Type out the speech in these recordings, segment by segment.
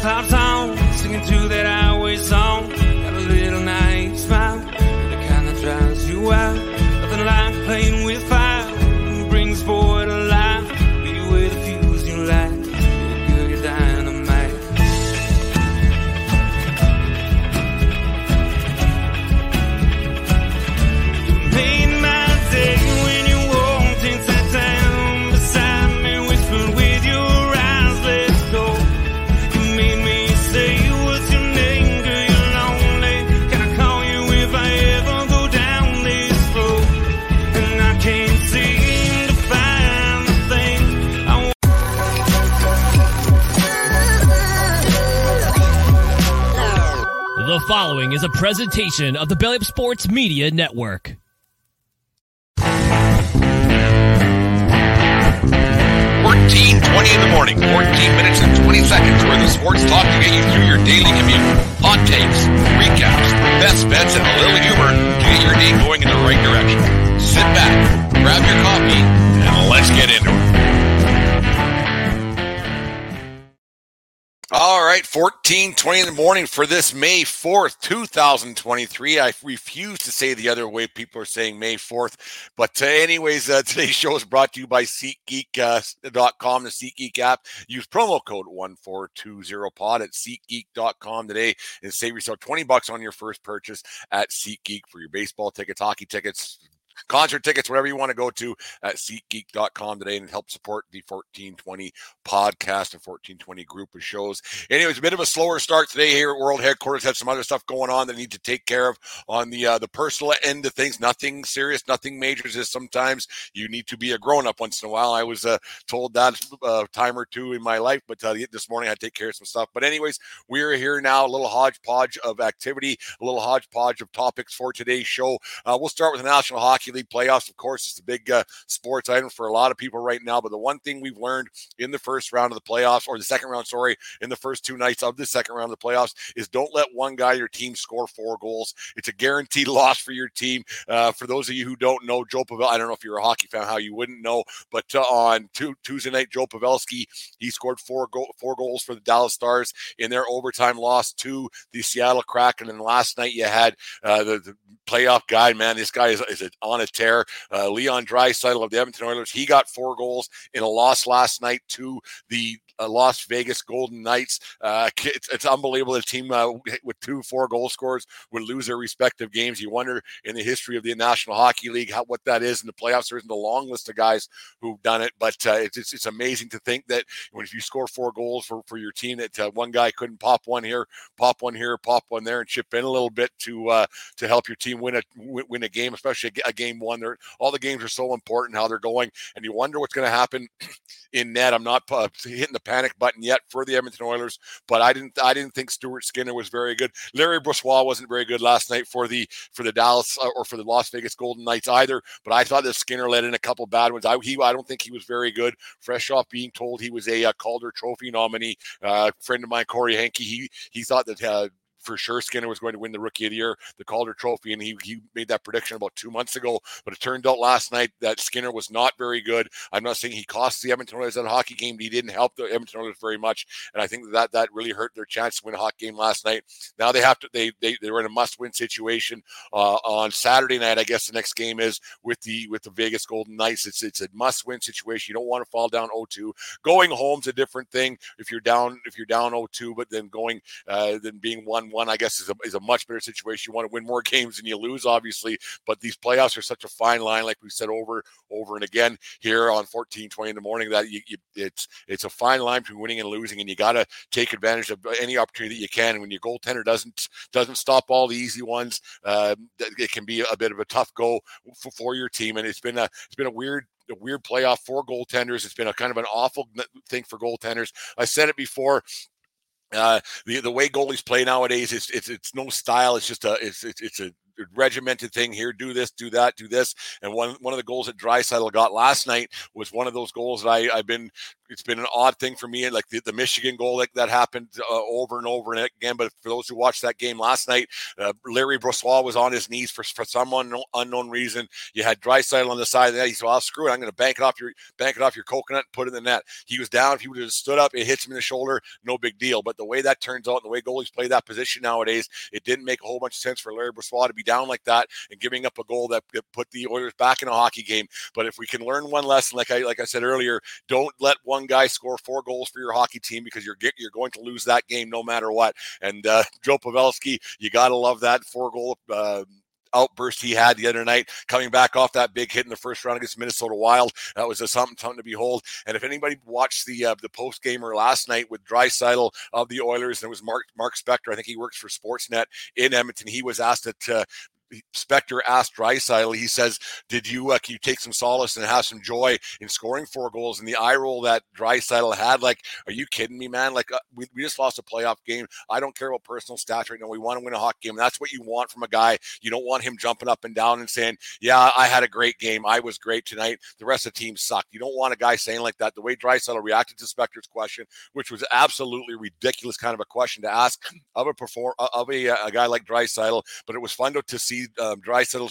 tops on, singing to that highway following is a presentation of the Belly Sports Media Network. Fourteen twenty in the morning, 14 minutes and 20 seconds where the sports talk to get you through your daily commute. Hot takes, recaps, best bets, and a little humor to get your day going in the right direction. Sit back, grab your coffee, and let's get into it. Right, 1420 in the morning for this May 4th, 2023. I refuse to say the other way people are saying May 4th. But uh, anyways, uh, today's show is brought to you by SeatGeek.com, the SeatGeek app. Use promo code 1420pod at SeatGeek.com today and save yourself 20 bucks on your first purchase at SeatGeek for your baseball tickets, hockey tickets, concert tickets, whatever you want to go to at SeatGeek.com today and help support the 1420 podcast and 1420 group of shows. Anyways, a bit of a slower start today here at World Headquarters. Had some other stuff going on that I need to take care of on the uh, the personal end of things. Nothing serious, nothing major. Just sometimes you need to be a grown up once in a while. I was uh, told that a uh, time or two in my life, but uh, this morning I take care of some stuff. But anyways, we are here now. A little hodgepodge of activity, a little hodgepodge of topics for today's show. Uh, we'll start with the National Hockey League playoffs. Of course, it's the big uh, sports item for a lot of people right now. But the one thing we've learned in the first round of the playoffs, or the second round, sorry, in the first two nights of the second round of the playoffs, is don't let one guy your team score four goals. It's a guaranteed loss for your team. Uh, for those of you who don't know, Joe Pavel, I don't know if you're a hockey fan, how you wouldn't know, but uh, on Tuesday night, Joe Pavelski, he scored four go- four goals for the Dallas Stars in their overtime loss to the Seattle Kraken. And then last night you had uh, the, the playoff guy, man. This guy is, is on a tear. Uh, Leon Draisaitl of the Edmonton Oilers, he got four goals in a loss last night to the uh, Las Vegas Golden Knights. Uh, it's, it's, unbelievable. A team uh, with two four goal scorers would lose their respective games. You wonder in the history of the National Hockey League how what that is in the playoffs. There isn't a long list of guys who've done it, but uh, it's, it's, it's amazing to think that when if you score four goals for, for your team, that uh, one guy couldn't pop one here, pop one here, pop one there, and chip in a little bit to uh, to help your team win a win a game, especially a, a game one. They're, all the games are so important how they're going, and you wonder what's going to happen in net. I'm not hitting the panic button yet for the Edmonton Oilers, but I didn't I didn't think Stuart Skinner was very good. Larry Brossoit wasn't very good last night for the for the Dallas uh, or for the Las Vegas Golden Knights either. But I thought that Skinner let in a couple bad ones. I he I don't think he was very good. Fresh off being told he was a, uh Calder Trophy nominee, uh, friend of mine Corey Hankey, he he thought that uh, for sure Skinner was going to win the Rookie of the Year, the Calder Trophy, and he he made that prediction about two months ago. But it turned out last night that Skinner was not very good. I'm not saying he cost the Edmonton Oilers at a hockey game, but he didn't help the Edmonton Oilers very much, and I think that that really hurt their chance to win a hockey game last night. Now they have to they they they were in a must win situation uh, on Saturday night. I guess the next game is with the with the Vegas Golden Knights. It's it's a must win situation. You don't want to fall down 0-2. Going home's a different thing if you're down if you're down 0-2, but then going uh, then being one one I guess is a is a much better situation. You want to win more games than you lose, obviously. But these playoffs are such a fine line, like we said over over and again here on 1420 in the morning, that you, you, it's it's a fine line between winning and losing, and you got to take advantage of any opportunity that you can. And when your goaltender doesn't doesn't stop all the easy ones, uh, it can be a bit of a tough go for, for your team. And it's been a it's been a weird a weird playoff for goaltenders. It's been a kind of an awful thing for goaltenders. I said it before. Uh, the the way goalies play nowadays, it's it's it's no style. It's just a it's it's, it's a regimented thing here. Do this, do that, do this. And one one of the goals that Draisaitl got last night was one of those goals that I, I've been. It's been an odd thing for me, like the, the Michigan goal that, that happened uh, over and over and again. But for those who watched that game last night, uh, Larry Brossoit was on his knees for, for some unknown, unknown reason. You had Draisaitl on the side of the net. He said, "I'll screw it. I'm going to bank it off your bank it off your coconut and put it in the net." He was down. If he would have stood up, it hits him in the shoulder. No big deal. But the way that turns out, and the way goalies play that position nowadays, it didn't make a whole bunch of sense for Larry Brossoit to be down like that and giving up a goal that, put the Oilers back in a hockey game. But if we can learn one lesson, like I like I said earlier, don't let one guy score four goals for your hockey team because you're you're going to lose that game no matter what. And uh, Joe Pavelski, you got to love that four goal. Uh, outburst he had the other night, coming back off that big hit in the first round against Minnesota Wild. That was a something, something to behold. And if anybody watched the uh, the post gamer last night with Draisaitl of the Oilers, and it was Mark Mark Spector, I think he works for Sportsnet in Edmonton. He was asked to uh, Spector asked Draisaitl, he says, "Did you uh, can you take some solace and have some joy in scoring four goals?" And the eye roll that Draisaitl had, like, "Are you kidding me, man? Like, uh, we, we just lost a playoff game. I don't care about personal stats right now. We want to win a hockey game. That's what you want from a guy. You don't want him jumping up and down and saying, "Yeah, I had a great game. I was great tonight. The rest of the team sucked." You don't want a guy saying like that. The way Draisaitl reacted to Spector's question, which was absolutely ridiculous, kind of a question to ask of a perform of a, a guy like Draisaitl, but it was fun to, to see see um,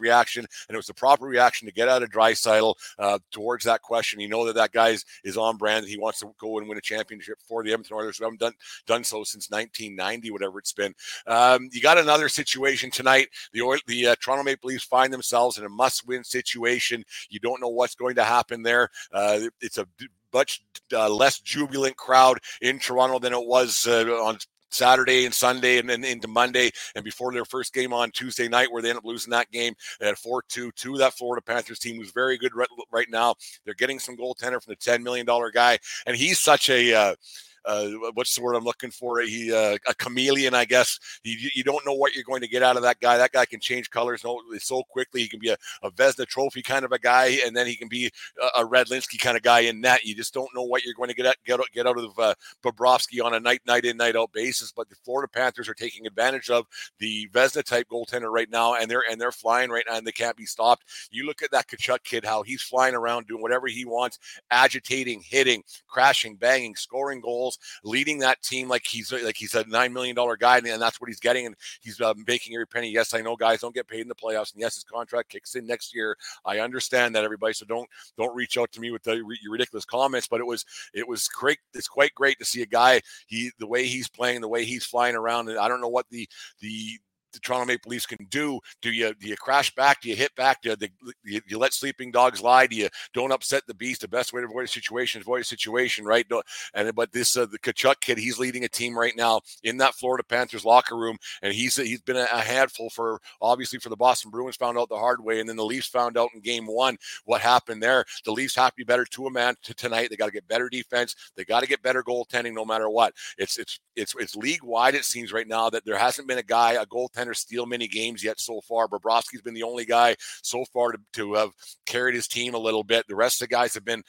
reaction, and it was the proper reaction to get out of Draisaitl uh, towards that question. You know that that guy is, is on brand. He wants to go and win a championship for the Edmonton Oilers. We haven't done done so since 1990, whatever it's been. Um, you got another situation tonight. The Oil, the uh, Toronto Maple Leafs find themselves in a must-win situation. You don't know what's going to happen there. Uh, it's a much uh, less jubilant crowd in Toronto than it was uh, on Saturday and Sunday and then into Monday and before their first game on Tuesday night where they end up losing that game at 4-2 to that Florida Panthers team who's very good right, right now. They're getting some goaltender from the $10 million guy and he's such a uh, uh, what's the word I'm looking for? He uh, a chameleon, I guess. You, you don't know what you're going to get out of that guy. That guy can change colors so quickly. He can be a, a Vezina Trophy kind of a guy, and then he can be a, a Redlinski kind of guy in net. You just don't know what you're going to get at, get get out of uh, Bobrovsky on a night night in night out basis. But the Florida Panthers are taking advantage of the Vezina type goaltender right now, and they're and they're flying right now, and they can't be stopped. You look at that Tkachuk kid, how he's flying around doing whatever he wants, agitating, hitting, crashing, banging, scoring goals goals, leading that team like he's like he's a nine million dollar guy, and that's what he's getting, and he's uh, making every penny. Yes, I know guys don't get paid in the playoffs, and yes, his contract kicks in next year. I understand that, everybody. So don't don't reach out to me with the your ridiculous comments. But it was it was great. It's quite great to see a guy he the way he's playing, the way he's flying around, and I don't know what the the the Toronto Maple Leafs can do. Do you do you crash back? Do you hit back? Do you, you, you let sleeping dogs lie? Do you don't upset the beast? The best way to avoid a situation is avoid a situation, right? And but this uh, the Tkachuk kid, he's leading a team right now in that Florida Panthers locker room, and he's he's been a, handful for obviously for the Boston Bruins found out the hard way, and then the Leafs found out in Game One what happened there. The Leafs have to be better to a man to tonight. They got to get better defense. They got to get better goaltending, no matter what. It's it's it's it's league wide. It seems right now that there hasn't been a guy a goaltender steal many games yet so far. Bobrovsky's been the only guy so far to, to have carried his team a little bit. The rest of the guys have been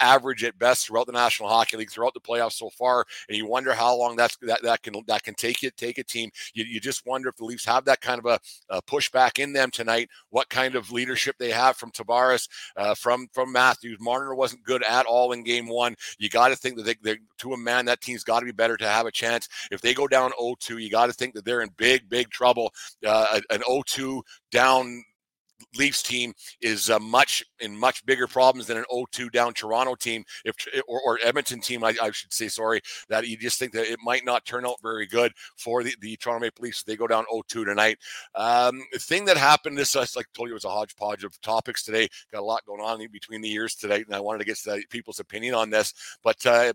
average at best throughout the National Hockey League, throughout the playoffs so far. And you wonder how long that's that, that can that can take it take a team. You, you just wonder if the Leafs have that kind of a, a pushback in them tonight. What kind of leadership they have from Tavares, uh, from from Matthews. Marner wasn't good at all in Game One. You got to think that they, they're to a man that team's got to be better to have a chance. If they go down 0-2, you got to think that they're in big big trouble uh, an 0-2 down Leafs team is uh, much in much bigger problems than an 0-2 down Toronto team, if or, or Edmonton team, I, I, should say. Sorry, that you just think that it might not turn out very good for the, the Toronto Maple Leafs they go down 0-2 tonight. Um, the thing that happened, this like I told you, it was a hodgepodge of topics today. Got a lot going on between the years today, and I wanted to get to people's opinion on this. But uh,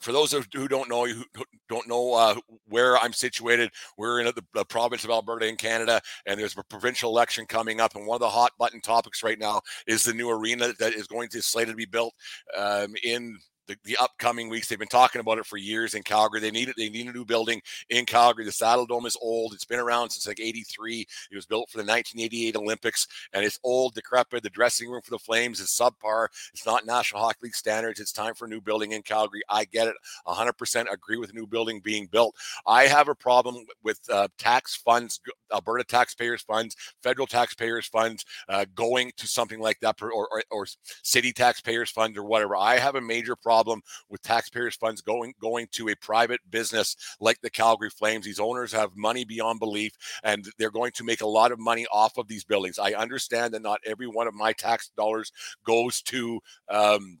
for those who don't know who don't know uh, where I'm situated, we're in the, the, province of Alberta in Canada, and there's a provincial election coming up. And one of the hot button topics right now is the new arena that is going to slated to be built um, in the, the upcoming weeks. They've been talking about it for years in Calgary. They need it. They need a new building in Calgary. The Saddle Dome is old. It's been around since like '83. It was built for the 1988 Olympics, and it's old, decrepit. The dressing room for the Flames is subpar. It's not National Hockey League standards. It's time for a new building in Calgary. I get it. 100% agree with a new building being built. I have a problem with uh, tax funds, Alberta taxpayers' funds, federal taxpayers' funds uh, going to something like that, or, or, or city taxpayers' funds, or whatever. I have a major problem problem with taxpayers' funds going going to a private business like the Calgary Flames. These owners have money beyond belief, and they're going to make a lot of money off of these buildings. I understand that not every one of my tax dollars goes to um,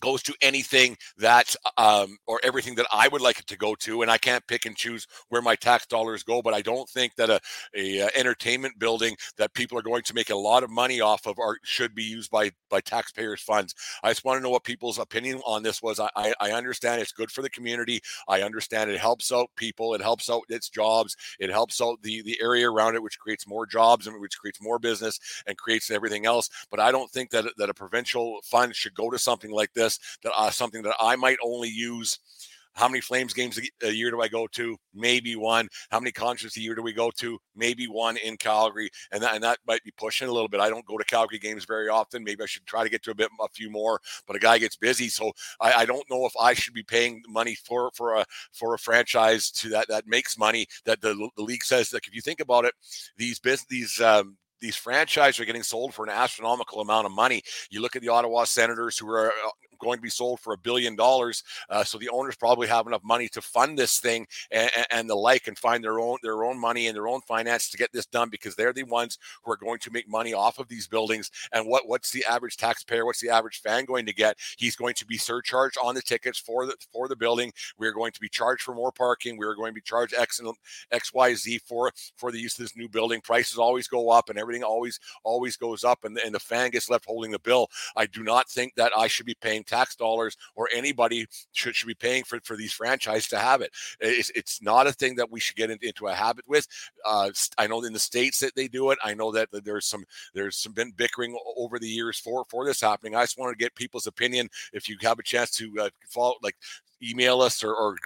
goes to anything that um, or everything that I would like it to go to, and I can't pick and choose where my tax dollars go. But I don't think that a, a, a entertainment building that people are going to make a lot of money off of are should be used by by taxpayers' funds. I just want to know what people's opinion on this was. I, I understand it's good for the community. I understand it helps out people. It helps out its jobs. It helps out the the area around it, which creates more jobs and which creates more business and creates everything else. But I don't think that that a provincial fund should go to something like this that uh, something that I might only use. How many Flames games a year do I go to? Maybe one. How many concerts a year do we go to? Maybe one in Calgary, and that, and that might be pushing a little bit. I don't go to Calgary games very often. Maybe I should try to get to a bit, a few more. But a guy gets busy, so I, I don't know if I should be paying money for for a for a franchise to that that makes money. That the, the league says like if you think about it, these business these um, these franchises are getting sold for an astronomical amount of money. You look at the Ottawa Senators, who are uh, going to be sold for a billion dollars. Uh, so the owners probably have enough money to fund this thing and, and, the like, and find their own their own money and their own finance to get this done because they're the ones who are going to make money off of these buildings. And what what's the average taxpayer? What's the average fan going to get? He's going to be surcharged on the tickets for the for the building. We're going to be charged for more parking. We're going to be charged X and X Y Z for for the use of this new building. Prices always go up, and everything always always goes up, and, and the fan gets left holding the bill. I do not think that I should be paying tax dollars or anybody should, should be paying for, for these franchises to have it. It's, it's not a thing that we should get into a habit with. Uh, I know in the states that they do it. I know that there's some there's some been bickering over the years for for this happening. I just want to get people's opinion. If you have a chance to uh, follow, like email us or, or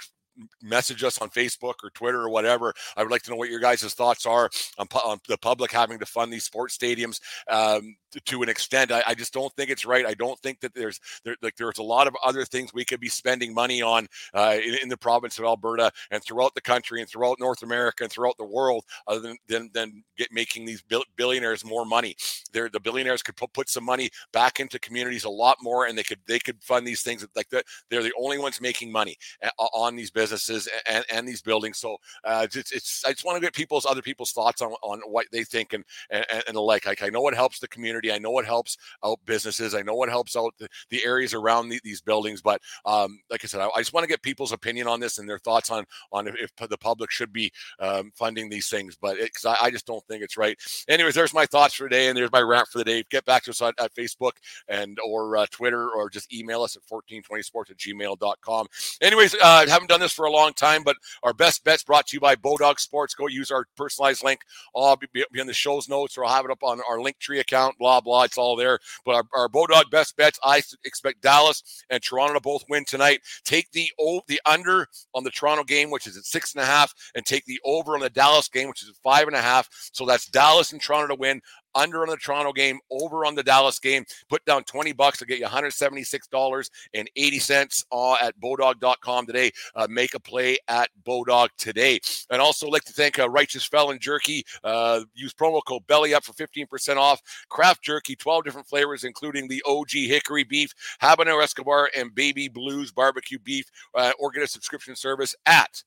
message us on Facebook or Twitter or whatever. I would like to know what your guys' thoughts are on, on the public having to fund these sports stadiums um, to, to, an extent. I, I, just don't think it's right. I don't think that there's there, like there's a lot of other things we could be spending money on uh, in, in, the province of Alberta and throughout the country and throughout North America and throughout the world, other than than, than get making these billionaires more money. They're, the billionaires could put, some money back into communities a lot more, and they could they could fund these things like that. They're the only ones making money on these businesses and, and these buildings. So uh, it's, it's I just want to get people's other people's thoughts on, on what they think and, and and the like. Like I know it helps the community. I know it helps out businesses. I know it helps out the, the areas around the, these buildings. But um, like I said, I, I, just want to get people's opinion on this and their thoughts on on if, if the public should be um, funding these things. But because I, I, just don't think it's right. Anyways, there's my thoughts for today, and there's my rant for the day. Get back to us on, at Facebook and or uh, Twitter, or just email us at 1420sports at gmail.com. Anyways, uh, haven't done this for a long time, but our best bets brought to you by Bodog Sports. Go use our personalized link. I'll be, be in the show's notes or I'll have it up on our Linktree account, blah, blah. It's all there. But our, our Bodog best bets, I expect Dallas and Toronto to both win tonight. Take the o- the under on the Toronto game, which is at six and a half, and take the over on the Dallas game, which is at five and a half. So that's Dallas and Toronto to win under on the Toronto game, over on the Dallas game. Put down 20 bucks to get you $176.80 uh, at bodog.com today. Uh, make a play at Bodog today. And also like to thank uh, Righteous Felon Jerky. Uh, use promo code BELLY UP for 15% off. Craft Jerky, 12 different flavors, including the OG Hickory Beef, Habanero Escobar, and Baby Blues Barbecue Beef. Uh, or get a subscription service at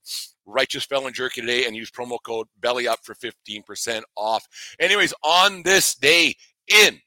Righteous Felon Jerky today and use promo code Belly Up for 15% off. Anyways, on this day in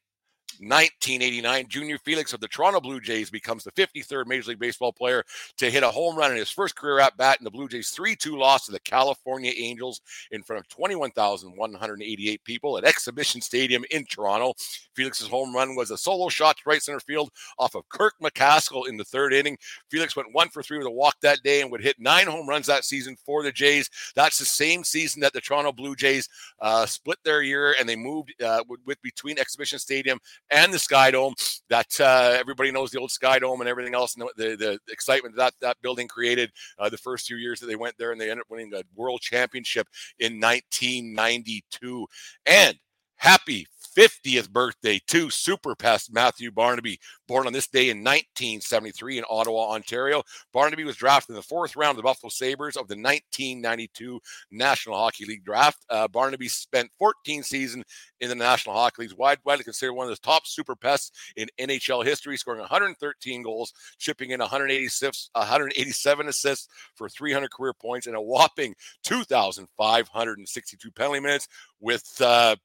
1989, Junior Felix of the Toronto Blue Jays becomes the 53rd Major League Baseball player to hit a home run in his first career at bat in the Blue Jays 3 2 loss to the California Angels in front of 21,188 people at Exhibition Stadium in Toronto. Felix's home run was a solo shot to right center field off of Kirk McCaskill in the third inning. Felix went one for three with a walk that day and would hit nine home runs that season for the Jays. That's the same season that the Toronto Blue Jays uh, split their year and they moved uh, with, with between Exhibition Stadium and the Sky Dome. That uh, everybody knows the old Sky Dome and everything else, and the, the, the excitement that that building created uh, the first few years that they went there, and they ended up winning the World Championship in 1992. And happy 50th birthday to super pest Matthew Barnaby, born on this day in 1973 in Ottawa, Ontario. Barnaby was drafted in the fourth round of the Buffalo Sabres of the 1992 National Hockey League draft. Uh, Barnaby spent 14 seasons in the National Hockey League, wide, widely considered one of the top super pests in NHL history, scoring 113 goals, chipping in 186, 187 assists for 300 career points, and a whopping 2,562 penalty minutes with uh,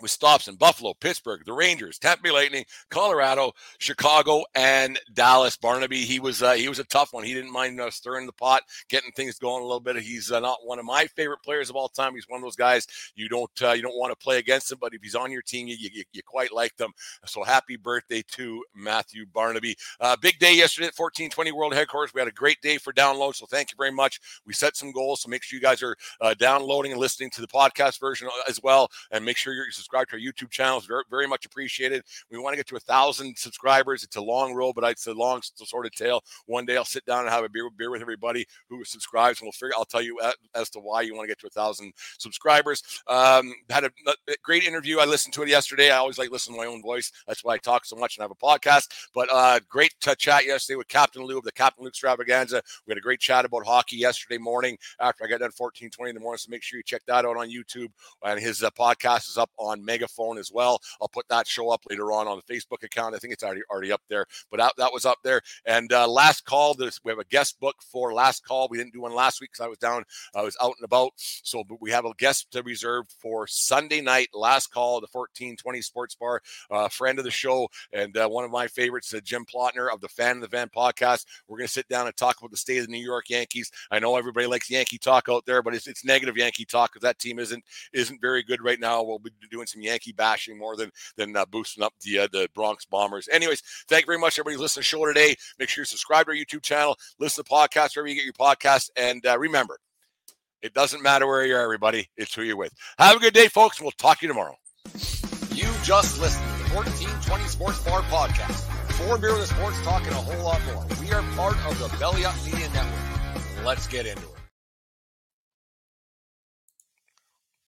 with stops in Buffalo, Pittsburgh, the Rangers, Tampa Bay Lightning, Colorado, Chicago, and Dallas. Barnaby, he was uh, he was a tough one. He didn't mind uh, stirring the pot, getting things going a little bit. He's uh, not one of my favorite players of all time. He's one of those guys you don't uh, you don't want to play against him, but if he's on your team, you, you, you quite like them. So happy birthday to Matthew Barnaby. Uh, big day yesterday at 1420 World Headquarters. We had a great day for download, so thank you very much. We set some goals, so make sure you guys are downloading and listening to the podcast version as well, and make sure you're subscribe to our YouTube channel. It's very, very much appreciated. We want to get to a thousand subscribers. It's a long road, but it's a long sort of tale. One day I'll sit down and have a beer, beer with everybody who subscribes, and we'll figure. I'll tell you as to why you want to get to a thousand subscribers. Um, had a, a, great interview. I listened to it yesterday. I always like listening to my own voice. That's why I talk so much and have a podcast. But uh, great chat yesterday with Captain Lou of the Captain Luke Extravaganza. We had a great chat about hockey yesterday morning after I got done 1420 in the morning. So make sure you check that out on YouTube. And his uh, podcast is up on Megaphone as well. I'll put that show up later on on the Facebook account. I think it's already already up there, but that, that was up there. And uh, last call, we have a guest book for last call. We didn't do one last week because I was down, I was out and about. So we have a guest reserved for Sunday night. Last call, the 1420 Sports Bar, uh, friend of the show and uh, one of my favorites, uh, Jim Plotner of the Fan of the Van podcast. We're going to sit down and talk about the state of the New York Yankees. I know everybody likes Yankee talk out there, but it's, it's negative Yankee talk because that team isn't isn't very good right now. We'll be doing some Yankee bashing more than than uh, boosting up the uh, the Bronx Bombers. Anyways, thank you very much, everybody, listening to the show today. Make sure you subscribe to our YouTube channel, listen to the podcast wherever you get your podcast, and uh, remember, it doesn't matter where you are, everybody. It's who you're with. Have a good day, folks. We'll talk to you tomorrow. You just listened to the 1420 Sports Bar podcast. Four beer with the sports talking a whole lot more. We are part of the Belly Up Media Network. Let's get into it.